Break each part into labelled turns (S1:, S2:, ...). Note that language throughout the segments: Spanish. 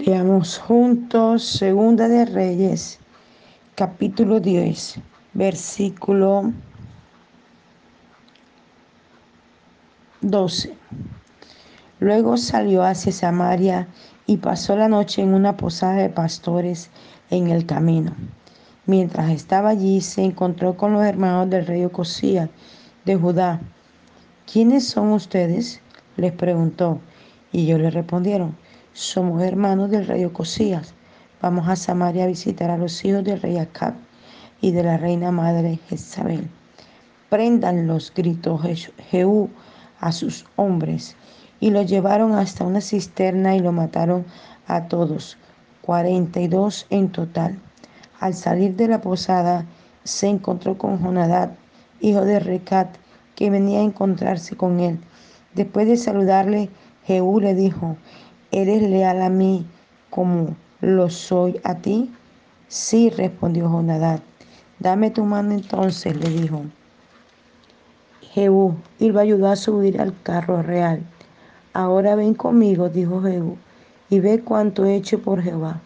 S1: Leamos juntos Segunda de Reyes, capítulo 10, versículo 12. Luego salió hacia Samaria y pasó la noche en una posada de pastores en el camino. Mientras estaba allí se encontró con los hermanos del rey Ocosía de Judá. ¿Quiénes son ustedes? les preguntó. Y ellos le respondieron, somos hermanos del rey Ocosías. Vamos a Samaria a visitar a los hijos del rey Acab y de la reina madre Jezabel. los gritó Jehú a sus hombres y lo llevaron hasta una cisterna y lo mataron a todos, cuarenta y dos en total. Al salir de la posada se encontró con Jonadad, hijo de Recat, que venía a encontrarse con él. Después de saludarle, Jehú le dijo, ¿eres leal a mí como lo soy a ti? Sí, respondió Jonadad. Dame tu mano entonces, le dijo. Jehú y lo ayudó a subir al carro real. Ahora ven conmigo, dijo Jehú, y ve cuánto he hecho por Jehová.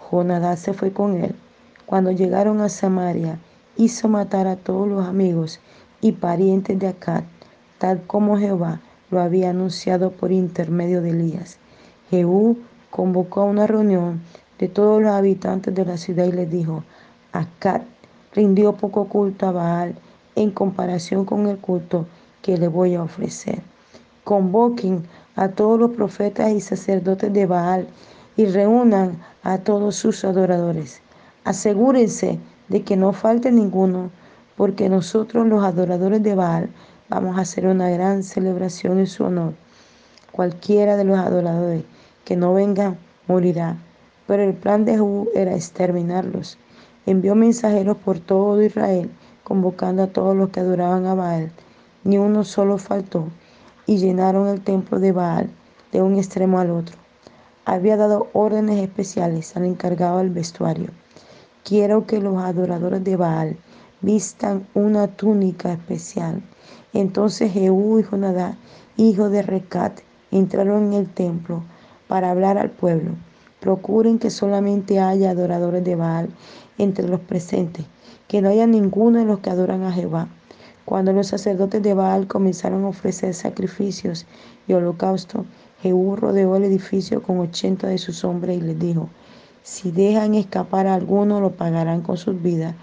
S1: Jonadad se fue con él. Cuando llegaron a Samaria, hizo matar a todos los amigos y parientes de Acad, tal como Jehová lo había anunciado por intermedio de Elías. Jehú convocó a una reunión de todos los habitantes de la ciudad y les dijo, Acad rindió poco culto a Baal en comparación con el culto que le voy a ofrecer. Convoquen a todos los profetas y sacerdotes de Baal y reúnan a todos sus adoradores. Asegúrense de que no falte ninguno, porque nosotros los adoradores de Baal vamos a hacer una gran celebración en su honor. Cualquiera de los adoradores que no venga morirá. Pero el plan de Jehú era exterminarlos. Envió mensajeros por todo Israel, convocando a todos los que adoraban a Baal. Ni uno solo faltó, y llenaron el templo de Baal de un extremo al otro. Había dado órdenes especiales al encargado del vestuario. Quiero que los adoradores de Baal vistan una túnica especial. Entonces Jehú y Jonadá, hijo de Recat, entraron en el templo para hablar al pueblo. Procuren que solamente haya adoradores de Baal entre los presentes, que no haya ninguno de los que adoran a Jehová. Cuando los sacerdotes de Baal comenzaron a ofrecer sacrificios y holocausto, Jehú rodeó el edificio con ochenta de sus hombres y les dijo, si dejan escapar a alguno, lo pagarán con sus vidas.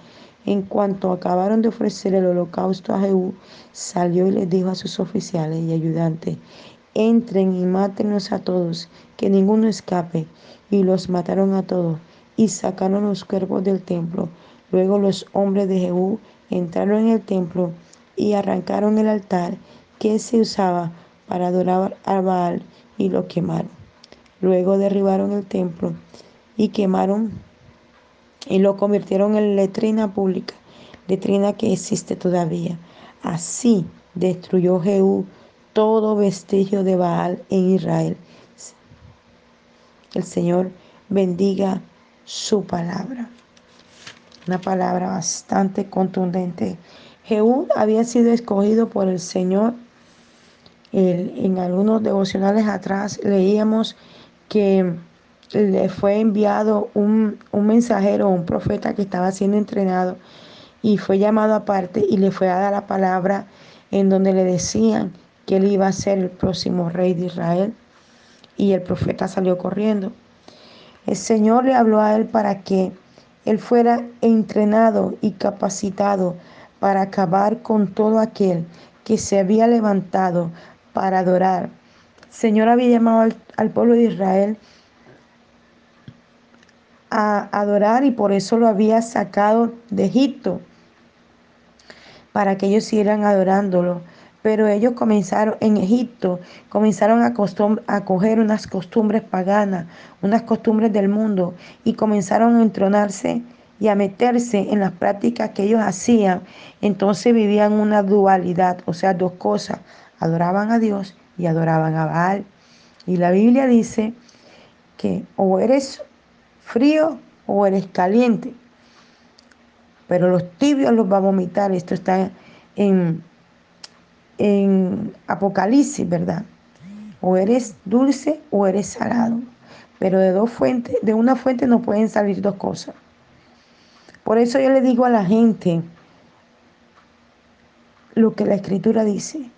S1: En cuanto acabaron de ofrecer el holocausto a Jehú, salió y les dijo a sus oficiales y ayudantes, entren y mátenos a todos, que ninguno escape. Y los mataron a todos y sacaron los cuerpos del templo. Luego los hombres de Jehú entraron en el templo y arrancaron el altar que se usaba para adorar a Baal y lo quemaron. Luego derribaron el templo y quemaron y lo convirtieron en letrina pública, letrina que existe todavía. Así destruyó Jehú todo vestigio de Baal en Israel. El Señor bendiga su palabra. Una palabra bastante contundente. Jehú había sido escogido por el Señor. en algunos devocionales atrás leíamos que le fue enviado un, un mensajero, un profeta que estaba siendo entrenado y fue llamado aparte y le fue dada la palabra en donde le decían que él iba a ser el próximo rey de Israel. Y el profeta salió corriendo. El Señor le habló a él para que él fuera entrenado y capacitado para acabar con todo aquel que se había levantado para adorar. El Señor había llamado al, al pueblo de Israel a adorar y por eso lo había sacado de Egipto, para que ellos siguieran adorándolo pero ellos comenzaron en Egipto, comenzaron a, a coger unas costumbres paganas, unas costumbres del mundo, y comenzaron a entronarse y a meterse en las prácticas que ellos hacían. Entonces vivían una dualidad, o sea, dos cosas, adoraban a Dios y adoraban a Baal. Y la Biblia dice que o eres frío o eres caliente, pero los tibios los va a vomitar. Esto está en en Apocalipsis, ¿verdad? O eres dulce o eres salado. Pero de dos fuentes, de una fuente no pueden salir dos cosas. Por eso yo le digo a la gente lo que la escritura dice.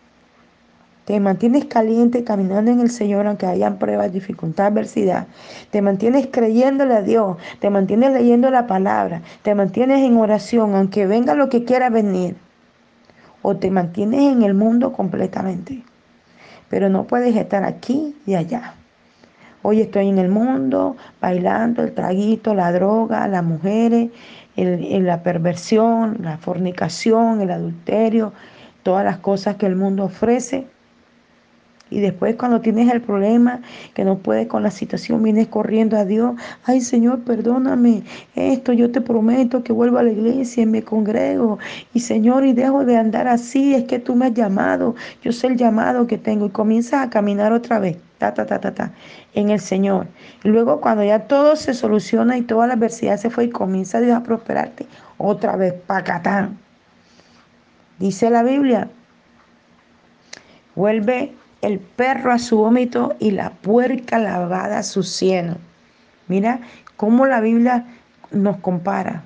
S1: Te mantienes caliente caminando en el Señor aunque hayan pruebas, dificultad, adversidad. Te mantienes creyéndole a Dios. Te mantienes leyendo la palabra. Te mantienes en oración aunque venga lo que quiera venir. O te mantienes en el mundo completamente. Pero no puedes estar aquí y allá. Hoy estoy en el mundo bailando el traguito, la droga, las mujeres, la perversión, la fornicación, el adulterio, todas las cosas que el mundo ofrece. Y después cuando tienes el problema, que no puedes con la situación, vienes corriendo a Dios. Ay Señor, perdóname esto. Yo te prometo que vuelvo a la iglesia y me congrego. Y Señor, y dejo de andar así. Es que tú me has llamado. Yo sé el llamado que tengo. Y comienzas a caminar otra vez. Ta, ta, ta, ta, ta, en el Señor. Y luego cuando ya todo se soluciona y toda la adversidad se fue y comienza Dios a prosperarte, otra vez, pacatán. Dice la Biblia, vuelve el perro a su vómito y la puerca lavada a su cieno. Mira cómo la Biblia nos compara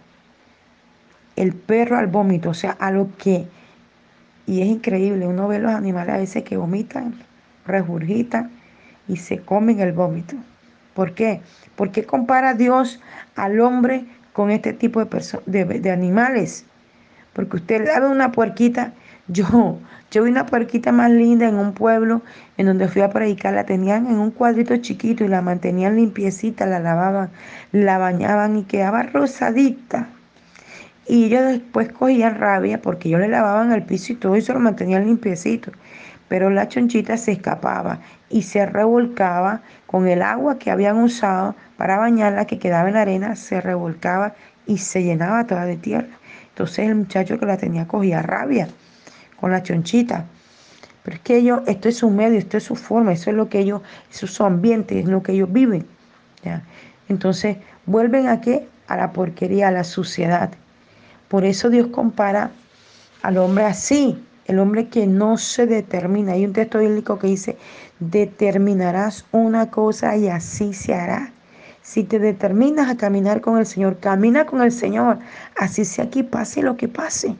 S1: el perro al vómito, o sea, a lo que, y es increíble, uno ve los animales a veces que vomitan, regurgitan y se comen el vómito. ¿Por qué? Porque compara Dios al hombre con este tipo de, de animales. Porque usted le da una puerquita, yo, yo vi una puerquita más linda en un pueblo en donde fui a predicar, la tenían en un cuadrito chiquito y la mantenían limpiecita, la lavaban, la bañaban y quedaba rosadita. Y ellos después cogían rabia porque yo le lavaban el piso y todo eso lo mantenían limpiecito. Pero la chonchita se escapaba y se revolcaba con el agua que habían usado para bañarla, que quedaba en la arena, se revolcaba y se llenaba toda de tierra. Entonces el muchacho que la tenía cogía rabia con la chonchita. Pero es que ellos, esto es su medio, esto es su forma, eso es lo que ellos, eso es su ambiente, es lo que ellos viven. ¿ya? Entonces, vuelven a qué? A la porquería, a la suciedad. Por eso Dios compara al hombre así, el hombre que no se determina. Hay un texto bíblico que dice, determinarás una cosa y así se hará. Si te determinas a caminar con el Señor, camina con el Señor. Así sea aquí, pase lo que pase.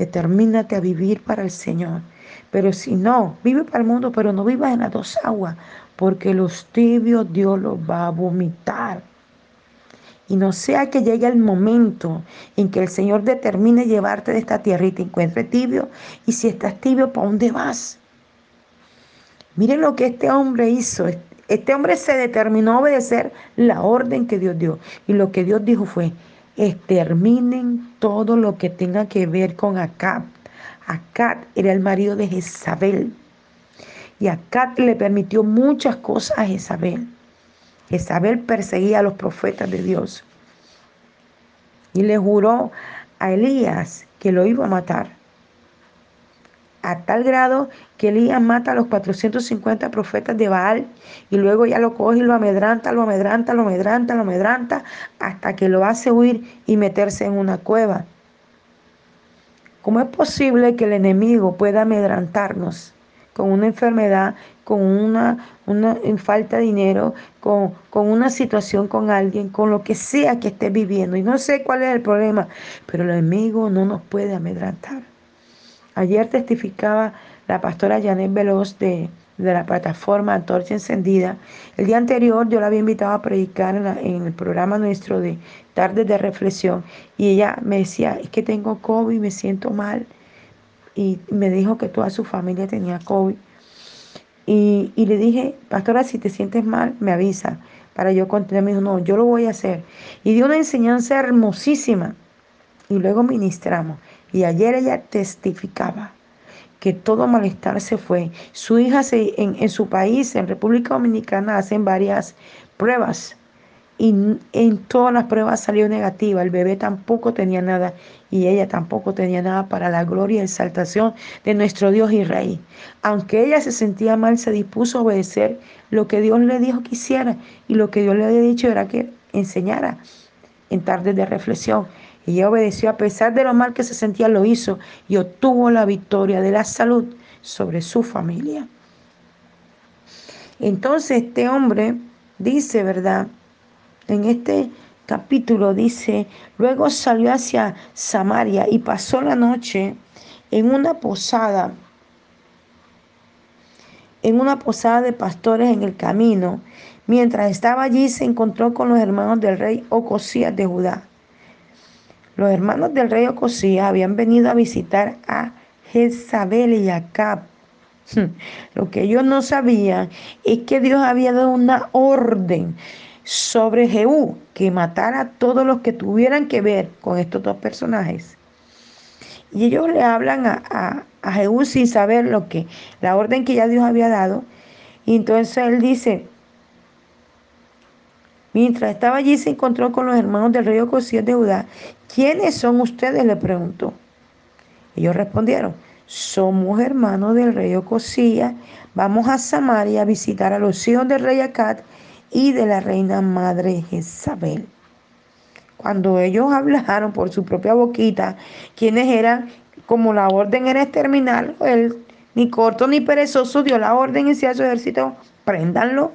S1: Determínate a vivir para el Señor. Pero si no, vive para el mundo, pero no vivas en las dos aguas, porque los tibios Dios los va a vomitar. Y no sea que llegue el momento en que el Señor determine llevarte de esta tierra y te encuentre tibio. Y si estás tibio, ¿para dónde vas? Miren lo que este hombre hizo. Este hombre se determinó a obedecer la orden que Dios dio. Y lo que Dios dijo fue, exterminen todo lo que tenga que ver con Acab. Acab era el marido de Jezabel. Y Acab le permitió muchas cosas a Jezabel. Jezabel perseguía a los profetas de Dios. Y le juró a Elías que lo iba a matar a tal grado que Elías mata a los 450 profetas de Baal y luego ya lo coge y lo amedranta, lo amedranta, lo amedranta, lo amedranta, hasta que lo hace huir y meterse en una cueva. ¿Cómo es posible que el enemigo pueda amedrantarnos con una enfermedad, con una, falta de dinero, con, con una situación con alguien, con lo que sea que esté viviendo? Y no sé cuál es el problema, pero el enemigo no nos puede amedrantar. Ayer testificaba la pastora Janet Veloz de, la plataforma Antorcha Encendida. El día anterior yo la había invitado a predicar en, el programa nuestro de Tardes de Reflexión y ella me decía, es que tengo COVID, me siento mal. Y me dijo que toda su familia tenía COVID. Y, y le dije, pastora, si te sientes mal, me avisa para yo continuar. Me dijo, no, yo lo voy a hacer. Y dio una enseñanza hermosísima. Y luego ministramos. Y ayer ella testificaba que todo malestar se fue. Su hija se, en, en su país, en República Dominicana, hacen varias pruebas y en todas las pruebas salió negativa. El bebé tampoco tenía nada y ella tampoco tenía nada para la gloria y exaltación de nuestro Dios y Rey. Aunque ella se sentía mal, se dispuso a obedecer lo que Dios le dijo que hiciera y lo que Dios le había dicho era que enseñara en tardes de reflexión. Y ella obedeció a pesar de lo mal que se sentía, lo hizo y obtuvo la victoria de la salud sobre su familia. Entonces este hombre dice, ¿verdad? En este capítulo dice, luego salió hacia Samaria y pasó la noche en una posada, en una posada de pastores en el camino. Mientras estaba allí se encontró con los hermanos del rey Ocosías de Judá. Los hermanos del rey Ocosías habían venido a visitar a Jezabel y Acab. Lo que ellos no sabían es que Dios había dado una orden sobre Jehú que matara a todos los que tuvieran que ver con estos dos personajes. Y ellos le hablan a, a, Jehú sin saber lo que, la orden que ya Dios había dado. Y entonces él dice, mientras estaba allí se encontró con los hermanos del rey Ocosías de Judá. ¿Quiénes son ustedes? le preguntó. Ellos respondieron, somos hermanos del rey Ocosías, vamos a Samaria a visitar a los hijos del rey Acad y de la reina madre Jezabel. Cuando ellos hablaron por su propia boquita, quienes eran, como la orden era exterminar, él ni corto ni perezoso dio la orden y a su ejército, préndanlo.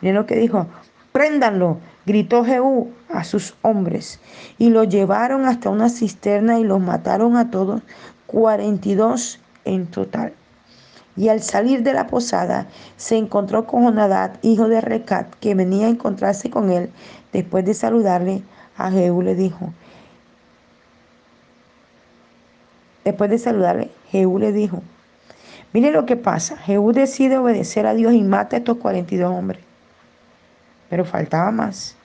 S1: Miren lo que dijo, préndanlo, gritó Jehú a sus hombres, y lo llevaron hasta una cisterna y los mataron a todos, 42 en total. Y al salir de la posada se encontró con Jonadad, hijo de Recat, que venía a encontrarse con él. Después de saludarle, a Jehú le dijo, después de saludarle, Jehú le dijo, mire lo que pasa, Jehú decide obedecer a Dios y mata a estos 42 hombres. Pero faltaba más.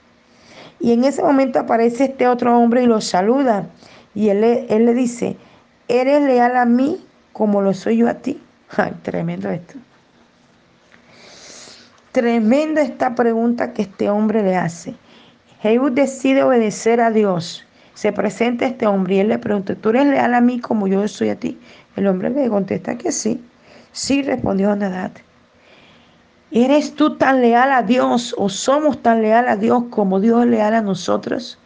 S1: Y en ese momento aparece este otro hombre y lo saluda. Y él, él le dice, ¿eres leal a mí como lo soy yo a ti? Ay, tremendo esto. Tremenda esta pregunta que este hombre le hace. Jehú decide obedecer a Dios. Se presenta este hombre y él le pregunta, ¿tú eres leal a mí como yo soy a ti? El hombre le contesta que sí. Sí, respondió Nadad. ¿Eres tú tan leal a Dios o somos tan leal a Dios como Dios es leal a nosotros?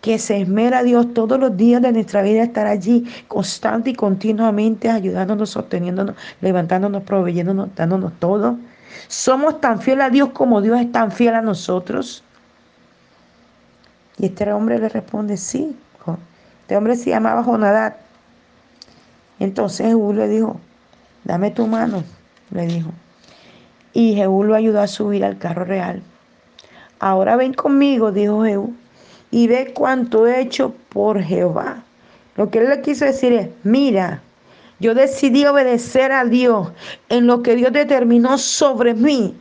S1: que se esmera Dios todos los días de nuestra vida estar allí constante y continuamente ayudándonos, sosteniéndonos, levantándonos, proveyéndonos, dándonos todo. Somos tan fieles a Dios como Dios es tan fiel a nosotros. Y este hombre le responde, sí. Este hombre se llamaba Jonadad. Entonces Jehú le dijo, dame tu mano, le dijo. Y Jehú lo ayudó a subir al carro real. Ahora ven conmigo, dijo Jehú y ve cuánto he hecho por Jehová. Lo que él le quiso decir es, mira, yo decidí obedecer a Dios en lo que Dios determinó sobre mí.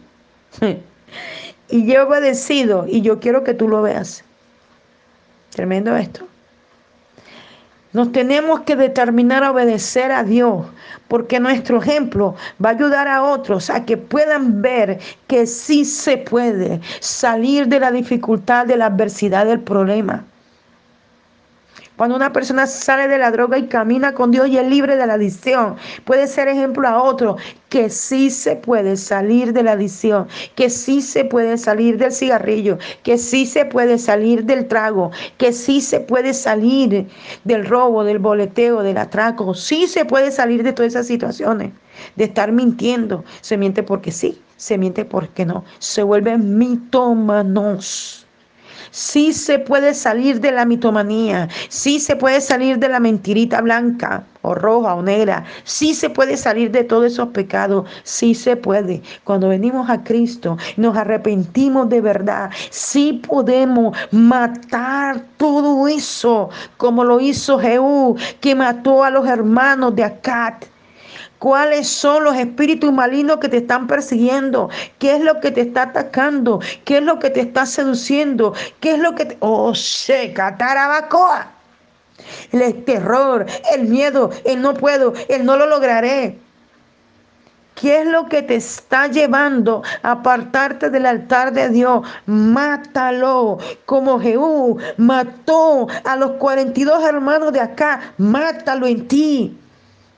S1: y yo he obedecido y yo quiero que tú lo veas. Tremendo esto. Nos tenemos que determinar a obedecer a Dios, porque nuestro ejemplo va a ayudar a otros a que puedan ver que sí se puede salir de la dificultad, de la adversidad, del problema. Cuando una persona sale de la droga y camina con Dios y es libre de la adicción, puede ser ejemplo a otro que sí se puede salir de la adicción, que sí se puede salir del cigarrillo, que sí se puede salir del trago, que sí se puede salir del robo, del boleteo, del atraco, sí se puede salir de todas esas situaciones, de estar mintiendo. Se miente porque sí, se miente porque no, se vuelven mitómanos. Sí se puede salir de la mitomanía, sí se puede salir de la mentirita blanca o roja o negra, sí se puede salir de todos esos pecados, sí se puede. Cuando venimos a Cristo, nos arrepentimos de verdad, sí podemos matar todo eso, como lo hizo Jehú, que mató a los hermanos de Acat ¿Cuáles son los espíritus malignos que te están persiguiendo? ¿Qué es lo que te está atacando? ¿Qué es lo que te está seduciendo? ¿Qué es lo que te... Oh, Tarabacoa. El terror, el miedo, el no puedo, el no lo lograré. ¿Qué es lo que te está llevando a apartarte del altar de Dios? Mátalo, como Jehú mató a los 42 hermanos de acá. Mátalo en ti.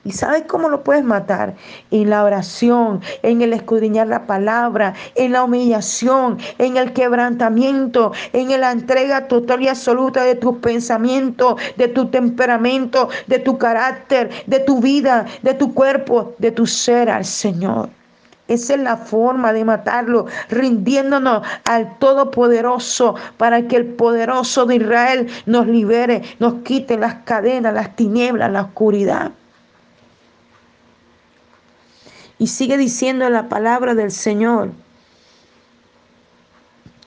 S1: ¿Y sabes cómo lo puedes matar? En la oración, en el escudriñar la palabra, en la humillación, en el quebrantamiento, en la entrega total y absoluta de tus pensamientos, de tu temperamento, de tu carácter, de tu vida, de tu cuerpo, de tu ser al Señor. Esa es la forma de matarlo, rindiéndonos al Todopoderoso para que el poderoso de Israel nos libere, nos quite las cadenas, las tinieblas, la oscuridad. Y sigue diciendo la palabra del Señor.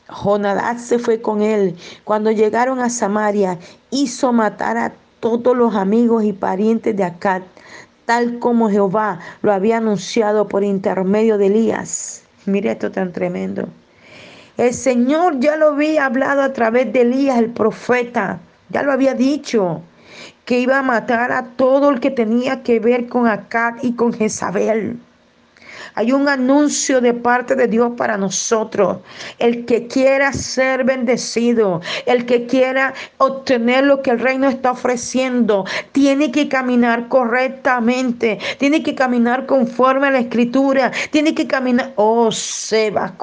S1: Jonadab se fue con él. Cuando llegaron a Samaria, hizo matar a todos los amigos y parientes de Acad, tal como Jehová lo había anunciado por intermedio de Elías. Mire esto tan tremendo. El Señor ya lo había hablado a través de Elías, el profeta. Ya lo había dicho que iba a matar a todo el que tenía que ver con Acad y con Jezabel. Hay un anuncio de parte de Dios para nosotros. El que quiera ser bendecido, el que quiera obtener lo que el reino está ofreciendo, tiene que caminar correctamente, tiene que caminar conforme a la escritura, tiene que caminar. Oh, Seba,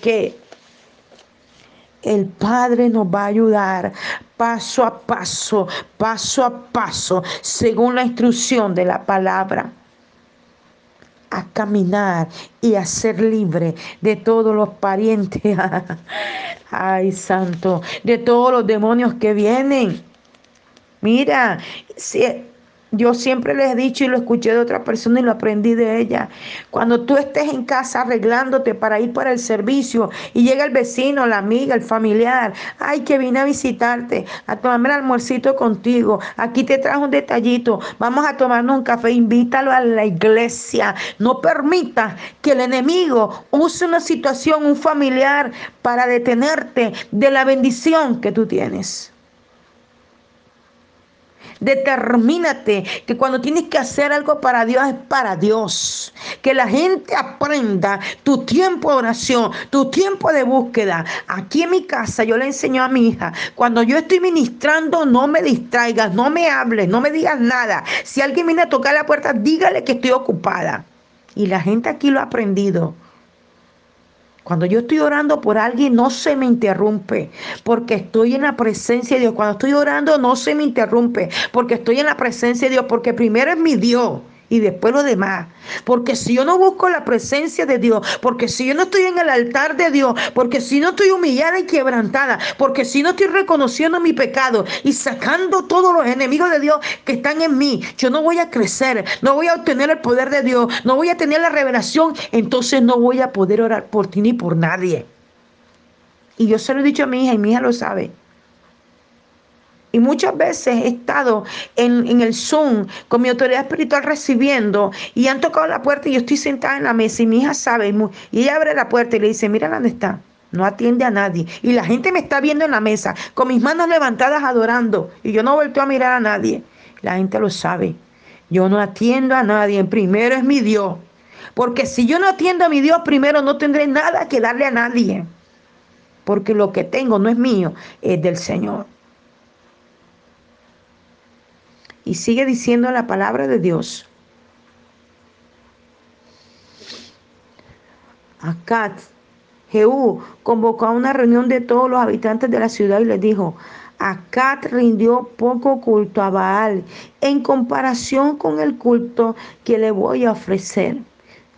S1: que. El Padre nos va a ayudar paso a paso, paso a paso, según la instrucción de la palabra a caminar y a ser libre de todos los parientes. Ay, santo, de todos los demonios que vienen. Mira, si, yo siempre les he dicho y lo escuché de otra persona y lo aprendí de ella. Cuando tú estés en casa arreglándote para ir para el servicio y llega el vecino, la amiga, el familiar, ay, que vine a visitarte, a tomarme el almuercito contigo, aquí te trajo un detallito, vamos a tomarnos un café, invítalo a la iglesia. No permita que el enemigo use una situación, un familiar, para detenerte de la bendición que tú tienes. Determínate que cuando tienes que hacer algo para Dios es para Dios. Que la gente aprenda tu tiempo de oración, tu tiempo de búsqueda. Aquí en mi casa yo le enseño a mi hija, cuando yo estoy ministrando, no me distraigas, no me hables, no me digas nada. Si alguien viene a tocar la puerta, dígale que estoy ocupada. Y la gente aquí lo ha aprendido. Cuando yo estoy orando por alguien, no se me interrumpe, porque estoy en la presencia de Dios. Cuando estoy orando, no se me interrumpe, porque estoy en la presencia de Dios, porque primero es mi Dios y después lo demás. Porque si yo no busco la presencia de Dios, porque si yo no estoy en el altar de Dios, porque si no estoy humillada y quebrantada, porque si no estoy reconociendo mi pecado y sacando todos los enemigos de Dios que están en mí, yo no voy a crecer, no voy a obtener el poder de Dios, no voy a tener la revelación, entonces no voy a poder orar por ti ni por nadie. Y yo se lo he dicho a mi hija y mi hija lo sabe. Y muchas veces he estado en, el Zoom con mi autoridad espiritual recibiendo y han tocado la puerta y yo estoy sentada en la mesa y mi hija sabe y ella abre la puerta y le dice, mira dónde está. No atiende a nadie. Y la gente me está viendo en la mesa con mis manos levantadas adorando y yo no vuelto a mirar a nadie. La gente lo sabe. Yo no atiendo a nadie. Primero es mi Dios. Porque si yo no atiendo a mi Dios primero no tendré nada que darle a nadie. Porque lo que tengo no es mío, es del Señor. Y sigue diciendo la palabra de Dios. Acat, Jehú convocó a una reunión de todos los habitantes de la ciudad y les dijo, Acat rindió poco culto a Baal en comparación con el culto que le voy a ofrecer.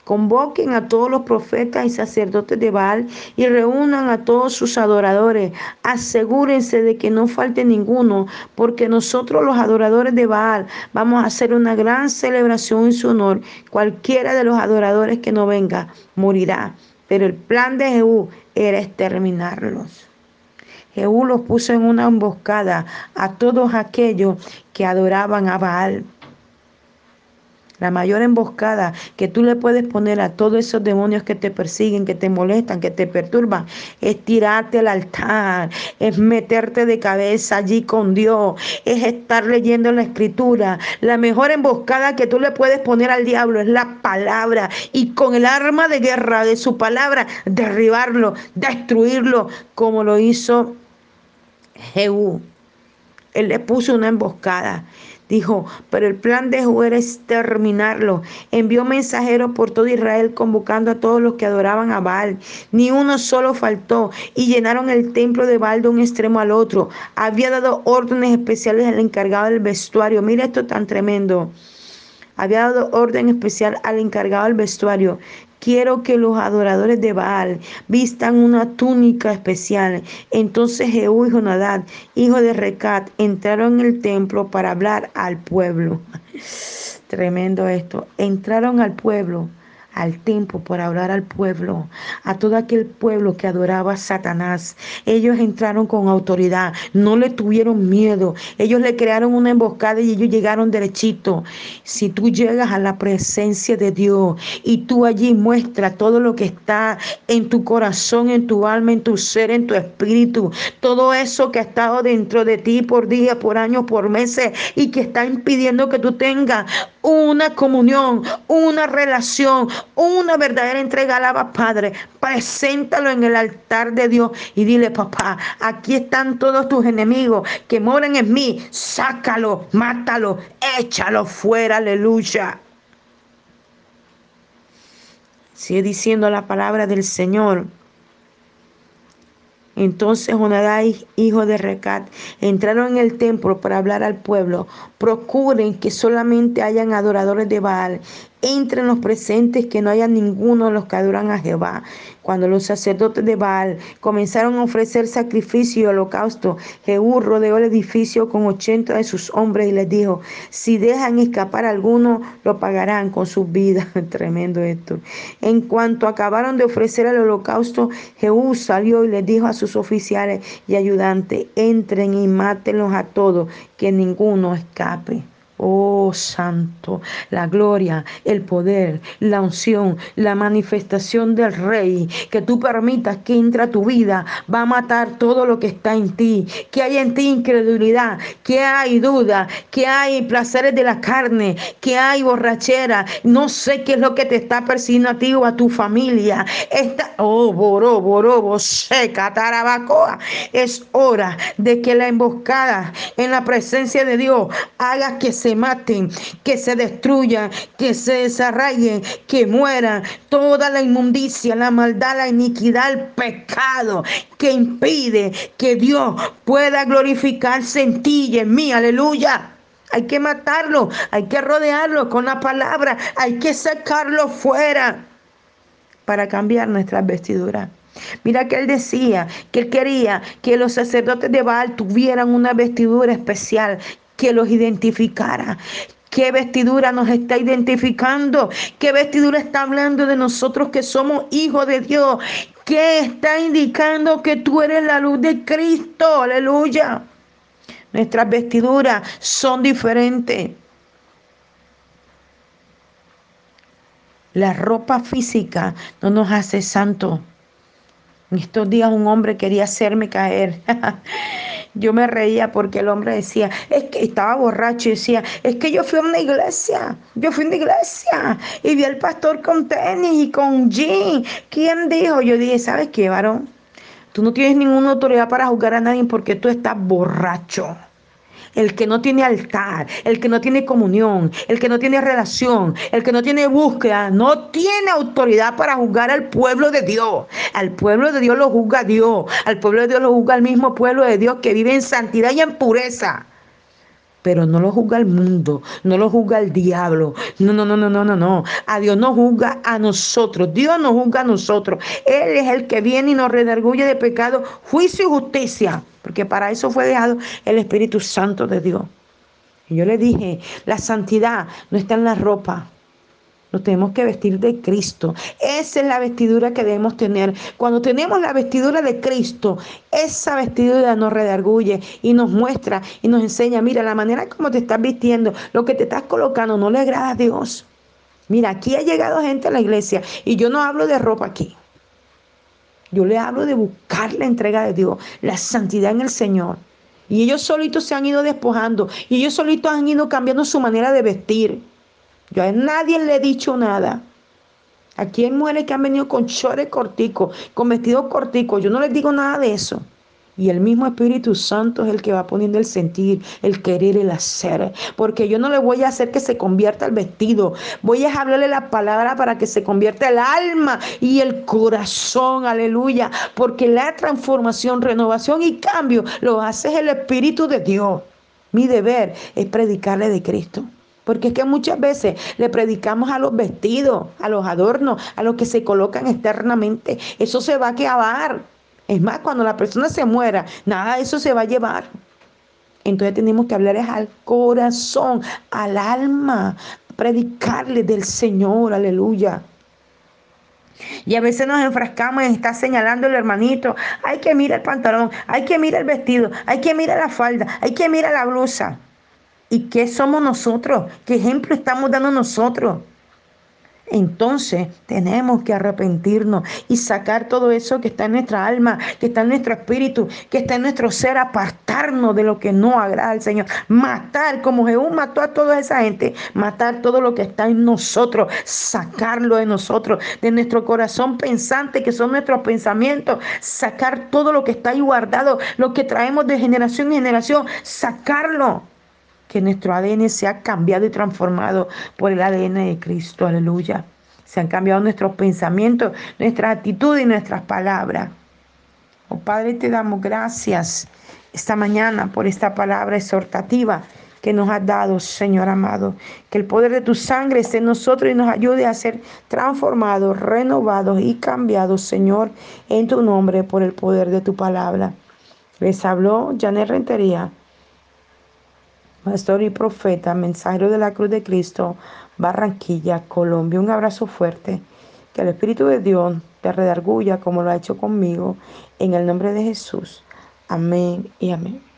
S1: Convoquen a todos los profetas y sacerdotes de Baal y reúnan a todos sus adoradores. Asegúrense de que no falte ninguno, porque nosotros los adoradores de Baal vamos a hacer una gran celebración en su honor. Cualquiera de los adoradores que no venga morirá. Pero el plan de Jehú era exterminarlos. Jehú los puso en una emboscada a todos aquellos que adoraban a Baal. La mayor emboscada que tú le puedes poner a todos esos demonios que te persiguen, que te molestan, que te perturban, es tirarte al altar, es meterte de cabeza allí con Dios, es estar leyendo la escritura. La mejor emboscada que tú le puedes poner al diablo es la palabra y con el arma de guerra de su palabra derribarlo, destruirlo, como lo hizo Jehú. Él le puso una emboscada Dijo, pero el plan de Jehú era exterminarlo. Envió mensajeros por todo Israel convocando a todos los que adoraban a Baal. Ni uno solo faltó y llenaron el templo de Baal de un extremo al otro. Había dado órdenes especiales al encargado del vestuario. Mira esto tan tremendo había dado orden especial al encargado del vestuario. Quiero que los adoradores de Baal vistan una túnica especial. Entonces Jehú y Jonadad, hijo de Recat, entraron en el templo para hablar al pueblo. Tremendo esto. Entraron al pueblo al templo por hablar al pueblo, a todo aquel pueblo que adoraba a Satanás. Ellos entraron con autoridad, no le tuvieron miedo. Ellos le crearon una emboscada y ellos llegaron derechito. Si tú llegas a la presencia de Dios y tú allí muestras todo lo que está en tu corazón, en tu alma, en tu ser, en tu espíritu, todo eso que ha estado dentro de ti por días, por años, por meses y que está impidiendo que tú tengas una comunión, una relación, una verdadera entrega alaba Padre. Preséntalo en el altar de Dios y dile, papá, aquí están todos tus enemigos que moran en mí. Sácalo, mátalo, échalo fuera, aleluya. Sigue diciendo la palabra del Señor. Entonces Jonadá, hijo de Recat, entraron en el templo para hablar al pueblo. Procuren que solamente hayan adoradores de Baal entre los presentes que no haya ninguno de los que adoran a Jehová. Cuando los sacerdotes de Baal comenzaron a ofrecer sacrificio y holocausto, Jehú rodeó el edificio con ochenta de sus hombres y les dijo, si dejan escapar a alguno, lo pagarán con sus vidas. Tremendo esto. En cuanto acabaron de ofrecer el holocausto, Jehú salió y les dijo a sus oficiales y ayudantes, entren y mátenlos a todos, que ninguno escape. Oh Santo, la gloria, el poder, la unción, la manifestación del Rey, que tú permitas que entre a tu vida, va a matar todo lo que está en ti, que hay en ti incredulidad, que hay duda, que hay placeres de la carne, que hay borrachera, no sé qué es lo que te está persiguiendo a ti o a tu familia. Esta, oh, boró, boró, seca, tarabacoa. Es hora de que la emboscada en la presencia de Dios haga que se maten, que se destruyan, que se desarraiguen, que mueran toda la inmundicia, la maldad, la iniquidad, el pecado que impide que Dios pueda glorificarse en ti y en mí. Aleluya. Hay que matarlo, hay que rodearlo con la palabra, hay que sacarlo fuera para cambiar nuestras vestiduras. Mira que él decía que él quería que los sacerdotes de Baal tuvieran una vestidura especial, que los identificara. ¿Qué vestidura nos está identificando? ¿Qué vestidura está hablando de nosotros que somos hijos de Dios? ¿Qué está indicando que tú eres la luz de Cristo? Aleluya. Nuestras vestiduras son diferentes. La ropa física no nos hace santo. En estos días un hombre quería hacerme caer. Yo me reía porque el hombre decía, es que estaba borracho y decía, es que yo fui a una iglesia, yo fui a una iglesia y vi al pastor con tenis y con jean. ¿Quién dijo? Yo dije, ¿sabes qué, varón? Tú no tienes ninguna autoridad para juzgar a nadie porque tú estás borracho el que no tiene altar, el que no tiene comunión, el que no tiene relación, el que no tiene búsqueda, no tiene autoridad para juzgar al pueblo de Dios. Al pueblo de Dios lo juzga Dios, al pueblo de Dios lo juzga el mismo pueblo de Dios que vive en santidad y en pureza pero no lo juzga el mundo, no lo juzga el diablo. No, no, no, no, no, no, no. A Dios no juzga a nosotros. Dios nos juzga a nosotros. Él es el que viene y nos redarguye de pecado, juicio y justicia porque para eso fue dejado el Espíritu Santo de Dios. Y yo le dije, la santidad no está en la ropa. Nos tenemos que vestir de Cristo. Esa es la vestidura que debemos tener. Cuando tenemos la vestidura de Cristo, esa vestidura nos redarguye y nos muestra y nos enseña, mira, la manera como te estás vistiendo, lo que te estás colocando, no le agrada a Dios. Mira, aquí ha llegado gente a la iglesia y yo no hablo de ropa aquí. Yo le hablo de buscar la entrega de Dios, la santidad en el Señor. Y ellos solitos se han ido despojando. Y ellos solitos han ido cambiando su manera de vestir. Yo a nadie le he dicho nada. Aquí hay mujeres que han venido con chores corticos, con vestidos corticos. Yo no les digo nada de eso. Y el mismo Espíritu Santo es el que va poniendo el sentir, el querer, el hacer. Porque yo no le voy a hacer que se convierta el vestido. Voy a hablarle la palabra para que se convierta el alma y el corazón. Aleluya. Porque la transformación, renovación y cambio lo hace el Espíritu de Dios. Mi deber es predicarle de Cristo. Porque es que muchas veces le predicamos a los vestidos, a los adornos, a los que se colocan externamente. Eso se va a acabar. Es más, cuando la persona se muera, nada de eso se va a llevar. Entonces tenemos que hablarles al corazón, al alma, predicarle del Señor, aleluya. Y a veces nos enfrascamos en estar señalando el hermanito, hay que mirar el pantalón, hay que mirar el vestido, hay que mirar la falda, hay que mirar la blusa. ¿Y qué somos nosotros? ¿Qué ejemplo estamos dando nosotros? Entonces tenemos que arrepentirnos y sacar todo eso que está en nuestra alma, que está en nuestro espíritu, que está en nuestro ser, apartarnos de lo que no agrada al Señor. Matar, como Jesús mató a toda esa gente, matar todo lo que está en nosotros, sacarlo de nosotros, de nuestro corazón pensante, que son nuestros pensamientos, sacar todo lo que está ahí guardado, lo que traemos de generación en generación, sacarlo que nuestro ADN se ha cambiado y transformado por el ADN de Cristo. Aleluya. Se han cambiado nuestros pensamientos, nuestras actitudes y nuestras palabras. Oh Padre, te damos gracias esta mañana por esta palabra exhortativa que nos has dado, Señor amado. Que el poder de tu sangre esté en nosotros y nos ayude a ser transformados, renovados y cambiados, Señor, en tu nombre por el poder de tu palabra. Les habló Janet Rentería pastor y profeta, mensajero de la cruz de Cristo, Barranquilla, Colombia. Un abrazo fuerte. Que el Espíritu de Dios te redarguya como lo ha hecho conmigo. En el nombre de Jesús. Amén y amén.